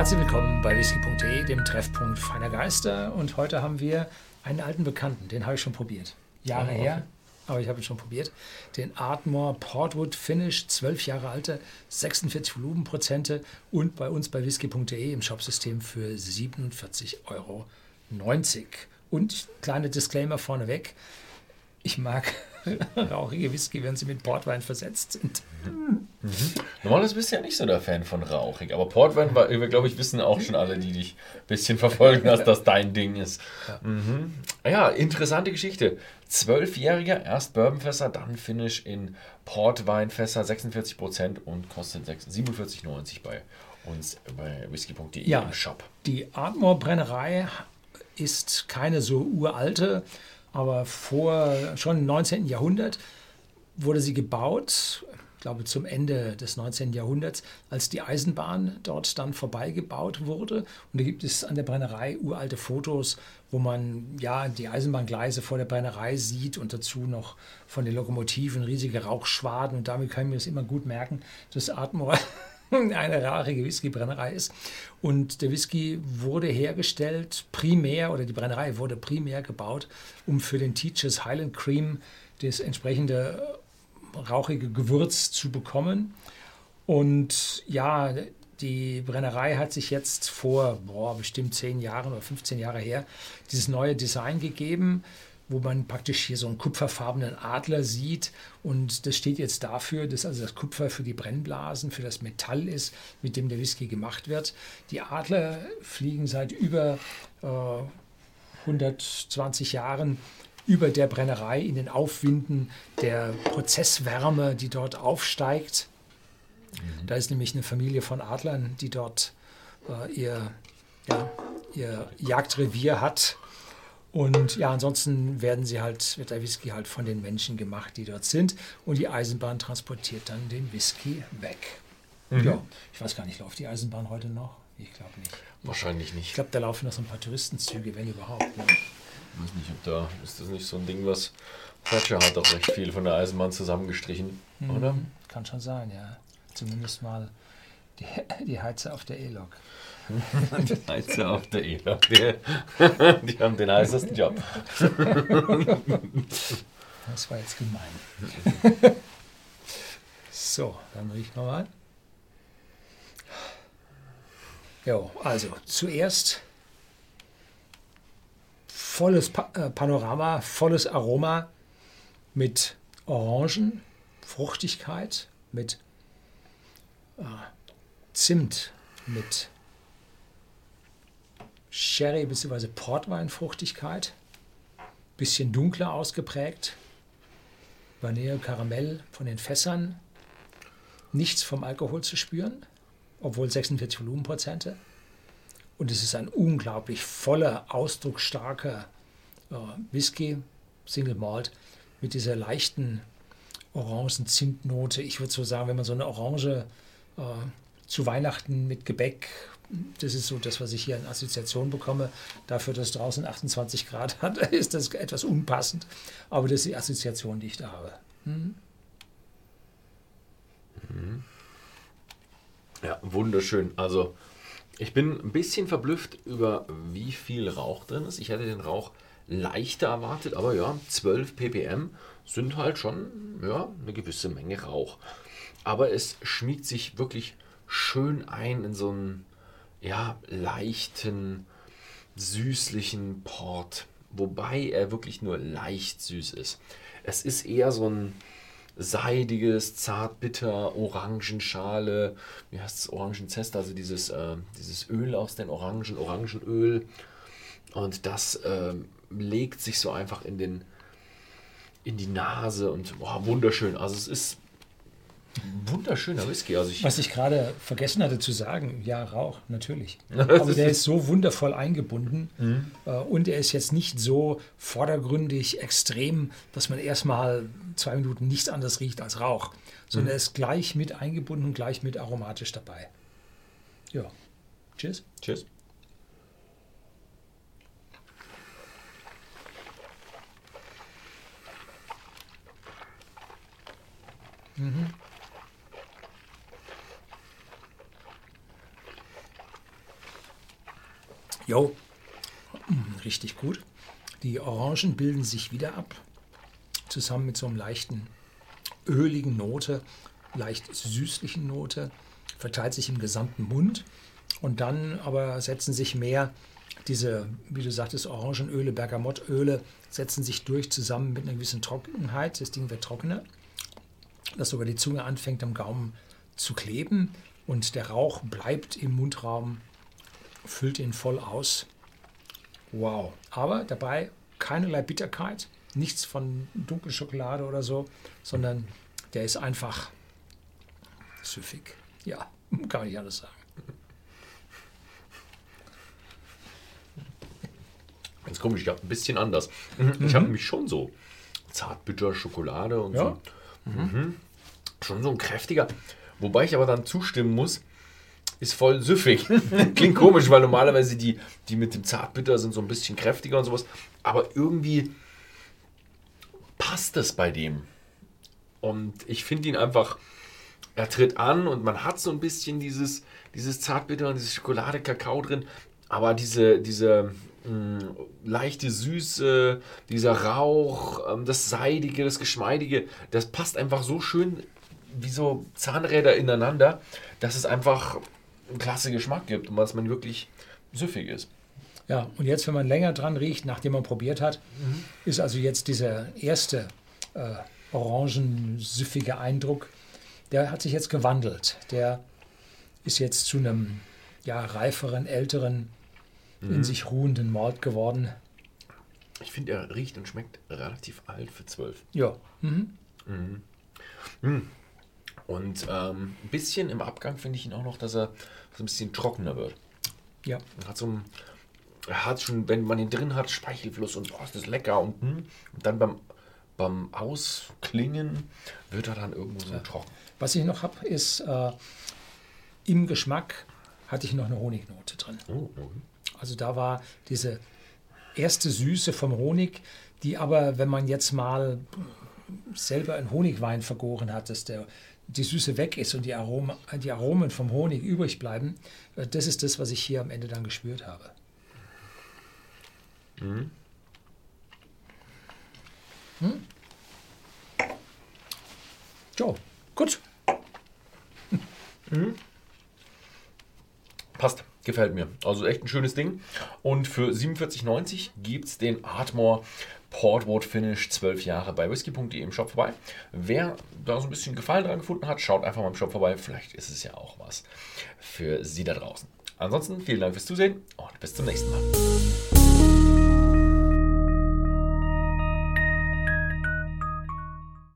Herzlich willkommen bei whisky.de, dem Treffpunkt feiner Geister. Und heute haben wir einen alten Bekannten, den habe ich schon probiert. Jahre her, aber ich habe ihn schon probiert. Den Ardmore Portwood Finish, 12 Jahre alte, 46 Volumenprozente und bei uns bei whisky.de im Shopsystem für 47,90 Euro. Und kleine Disclaimer vorneweg. Ich mag rauchige Whisky, wenn sie mit Portwein versetzt sind. Normalerweise bist du ja nicht so der Fan von rauchig, aber Portwein, war- wir glaube ich, wissen auch schon alle, die dich ein bisschen verfolgen, dass das dein Ding ist. Mhm. Ja, interessante Geschichte. Zwölfjähriger, erst Bourbonfässer, dann Finish in Portweinfässer, 46% und kostet 6 47,90 bei uns bei whisky.de Ja. im Shop. Die Ardmore Brennerei ist keine so uralte, aber vor schon im 19. Jahrhundert wurde sie gebaut, ich glaube zum Ende des 19. Jahrhunderts, als die Eisenbahn dort dann vorbeigebaut wurde. Und da gibt es an der Brennerei uralte Fotos, wo man ja die Eisenbahngleise vor der Brennerei sieht und dazu noch von den Lokomotiven riesige Rauchschwaden. Und damit ich mir das immer gut merken, dass Ardmore eine rarige Whiskybrennerei ist. Und der Whisky wurde hergestellt primär, oder die Brennerei wurde primär gebaut, um für den Teachers Highland Cream das entsprechende rauchige Gewürz zu bekommen. Und ja, die Brennerei hat sich jetzt vor boah, bestimmt 10 Jahren oder 15 Jahre her dieses neue Design gegeben, wo man praktisch hier so einen kupferfarbenen Adler sieht. Und das steht jetzt dafür, dass also das Kupfer für die Brennblasen, für das Metall ist, mit dem der Whisky gemacht wird. Die Adler fliegen seit über äh, 120 Jahren über der Brennerei in den Aufwinden der Prozesswärme, die dort aufsteigt. Da ist nämlich eine Familie von Adlern, die dort äh, ihr, ja, ihr Jagdrevier hat. Und ja, ansonsten werden sie halt, wird der Whisky halt von den Menschen gemacht, die dort sind. Und die Eisenbahn transportiert dann den Whisky weg. Ja, ich weiß gar nicht, läuft die Eisenbahn heute noch? Ich glaube nicht. Wahrscheinlich Ich nicht. glaube, da laufen noch so ein paar Touristenzüge, wenn überhaupt. Ne? Ich weiß nicht, ob da ist das nicht so ein Ding, was Thatcher hat doch recht viel von der Eisenbahn zusammengestrichen, oder? Mhm, Kann schon sein, ja. Zumindest mal die, die Heizer auf der E-Lok. Die Heizer auf der E-Lok, die, die haben den heißesten Job. Das war jetzt gemein. so, dann riechen wir mal. Jo, also zuerst volles pa äh, Panorama, volles Aroma mit Orangen, Fruchtigkeit, mit äh, Zimt, mit Sherry bzw. Portweinfruchtigkeit, bisschen dunkler ausgeprägt, Vanille, Karamell von den Fässern, nichts vom Alkohol zu spüren, obwohl 46 Volumenprozente. Und es ist ein unglaublich voller, ausdrucksstarker äh, Whisky, Single Malt, mit dieser leichten Orangen-Zimtnote. Ich würde so sagen, wenn man so eine Orange äh, zu Weihnachten mit Gebäck, das ist so das, was ich hier in Assoziation bekomme. Dafür, dass draußen 28 Grad hat, ist das etwas unpassend. Aber das ist die Assoziation, die ich da habe. Ja, wunderschön. Also, ich bin ein bisschen verblüfft über wie viel Rauch drin ist. Ich hätte den Rauch leichter erwartet, aber ja, 12 ppm sind halt schon ja, eine gewisse Menge Rauch. Aber es schmiegt sich wirklich schön ein in so einen ja, leichten, süßlichen Port. Wobei er wirklich nur leicht süß ist. Es ist eher so ein seidiges, zartbitter, Orangenschale, wie heißt es, Orangenzest, also dieses, äh, dieses Öl aus den Orangen, Orangenöl. Und das ähm, legt sich so einfach in, den, in die Nase und boah, wunderschön. Also es ist wunderschöner Whisky. Also ich, Was ich gerade vergessen hatte zu sagen, ja, Rauch, natürlich. Aber der ist so wundervoll eingebunden äh, und er ist jetzt nicht so vordergründig extrem, dass man erstmal zwei Minuten nichts anderes riecht als Rauch, sondern er ist gleich mit eingebunden und gleich mit aromatisch dabei. Ja. Tschüss. Tschüss. Jo, mm, richtig gut. Die Orangen bilden sich wieder ab, zusammen mit so einem leichten öligen Note, leicht süßlichen Note, verteilt sich im gesamten Mund und dann aber setzen sich mehr diese, wie du sagtest, Orangenöle, Bergamottöle setzen sich durch zusammen mit einer gewissen Trockenheit. Das Ding wird trockener, dass sogar die Zunge anfängt am Gaumen zu kleben und der Rauch bleibt im Mundraum, füllt ihn voll aus. Wow. Aber dabei keinerlei Bitterkeit, nichts von Dunkelschokolade oder so, sondern der ist einfach süffig. Ja, kann man nicht alles sagen. Ganz komisch, ich habe ein bisschen anders. Mhm. Ich habe nämlich schon so zartbitter Schokolade und Ja. so. Mhm. Schon so ein kräftiger. Wobei ich aber dann zustimmen muss, ist voll süffig. Klingt komisch, weil normalerweise die, die mit dem Zartbitter sind so ein bisschen kräftiger und sowas. Aber irgendwie passt das bei dem. Und ich finde ihn einfach, er tritt an und man hat so ein bisschen dieses, dieses Zartbitter und diese Schokolade, Kakao drin. Aber diese, diese mh, leichte Süße, dieser Rauch, ähm, das Seidige, das Geschmeidige, das passt einfach so schön wie so Zahnräder ineinander, dass es einfach einen klasse Geschmack gibt und was man wirklich süffig ist. Ja, und jetzt, wenn man länger dran riecht, nachdem man probiert hat, ist also jetzt dieser erste äh, orangensüffige Eindruck, der hat sich jetzt gewandelt. Der ist jetzt zu einem ja, reiferen, älteren, in sich ruhenden Malt geworden. Ich finde, er riecht und schmeckt relativ alt für zwölf. Ja, mhm. Und ähm, ein bisschen im Abgang finde ich ihn auch noch, dass er so ein bisschen trockener wird. ja. Er hat so ein, er hat schon, wenn man ihn drin hat, Speichelfluss und oh, ist das lecker. Und, hm, und dann beim, beim Ausklingen wird er dann irgendwo so trocken. Was ich noch habe, ist äh, im Geschmack hatte ich noch eine Honignote drin. Oh, oh. Also da war diese erste Süße vom Honig, die aber, wenn man jetzt mal selber einen Honigwein vergoren hat, dass der, die Süße weg ist und die, Aromen, die Aromen vom Honig übrig bleiben, äh, das ist das, was ich hier am Ende dann gespürt habe. Hm? So, gut. Passt, gefällt mir. Also echt ein schönes Ding. Und für 47,90 gibt es den Ardmore Portwood Finish 12 Jahre bei whisky.de im Shop vorbei. Wer da so ein bisschen Gefallen dran gefunden hat, schaut einfach mal im Shop vorbei. Vielleicht ist es ja auch was für Sie da draußen. Ansonsten vielen Dank fürs Zusehen und bis zum nächsten Mal.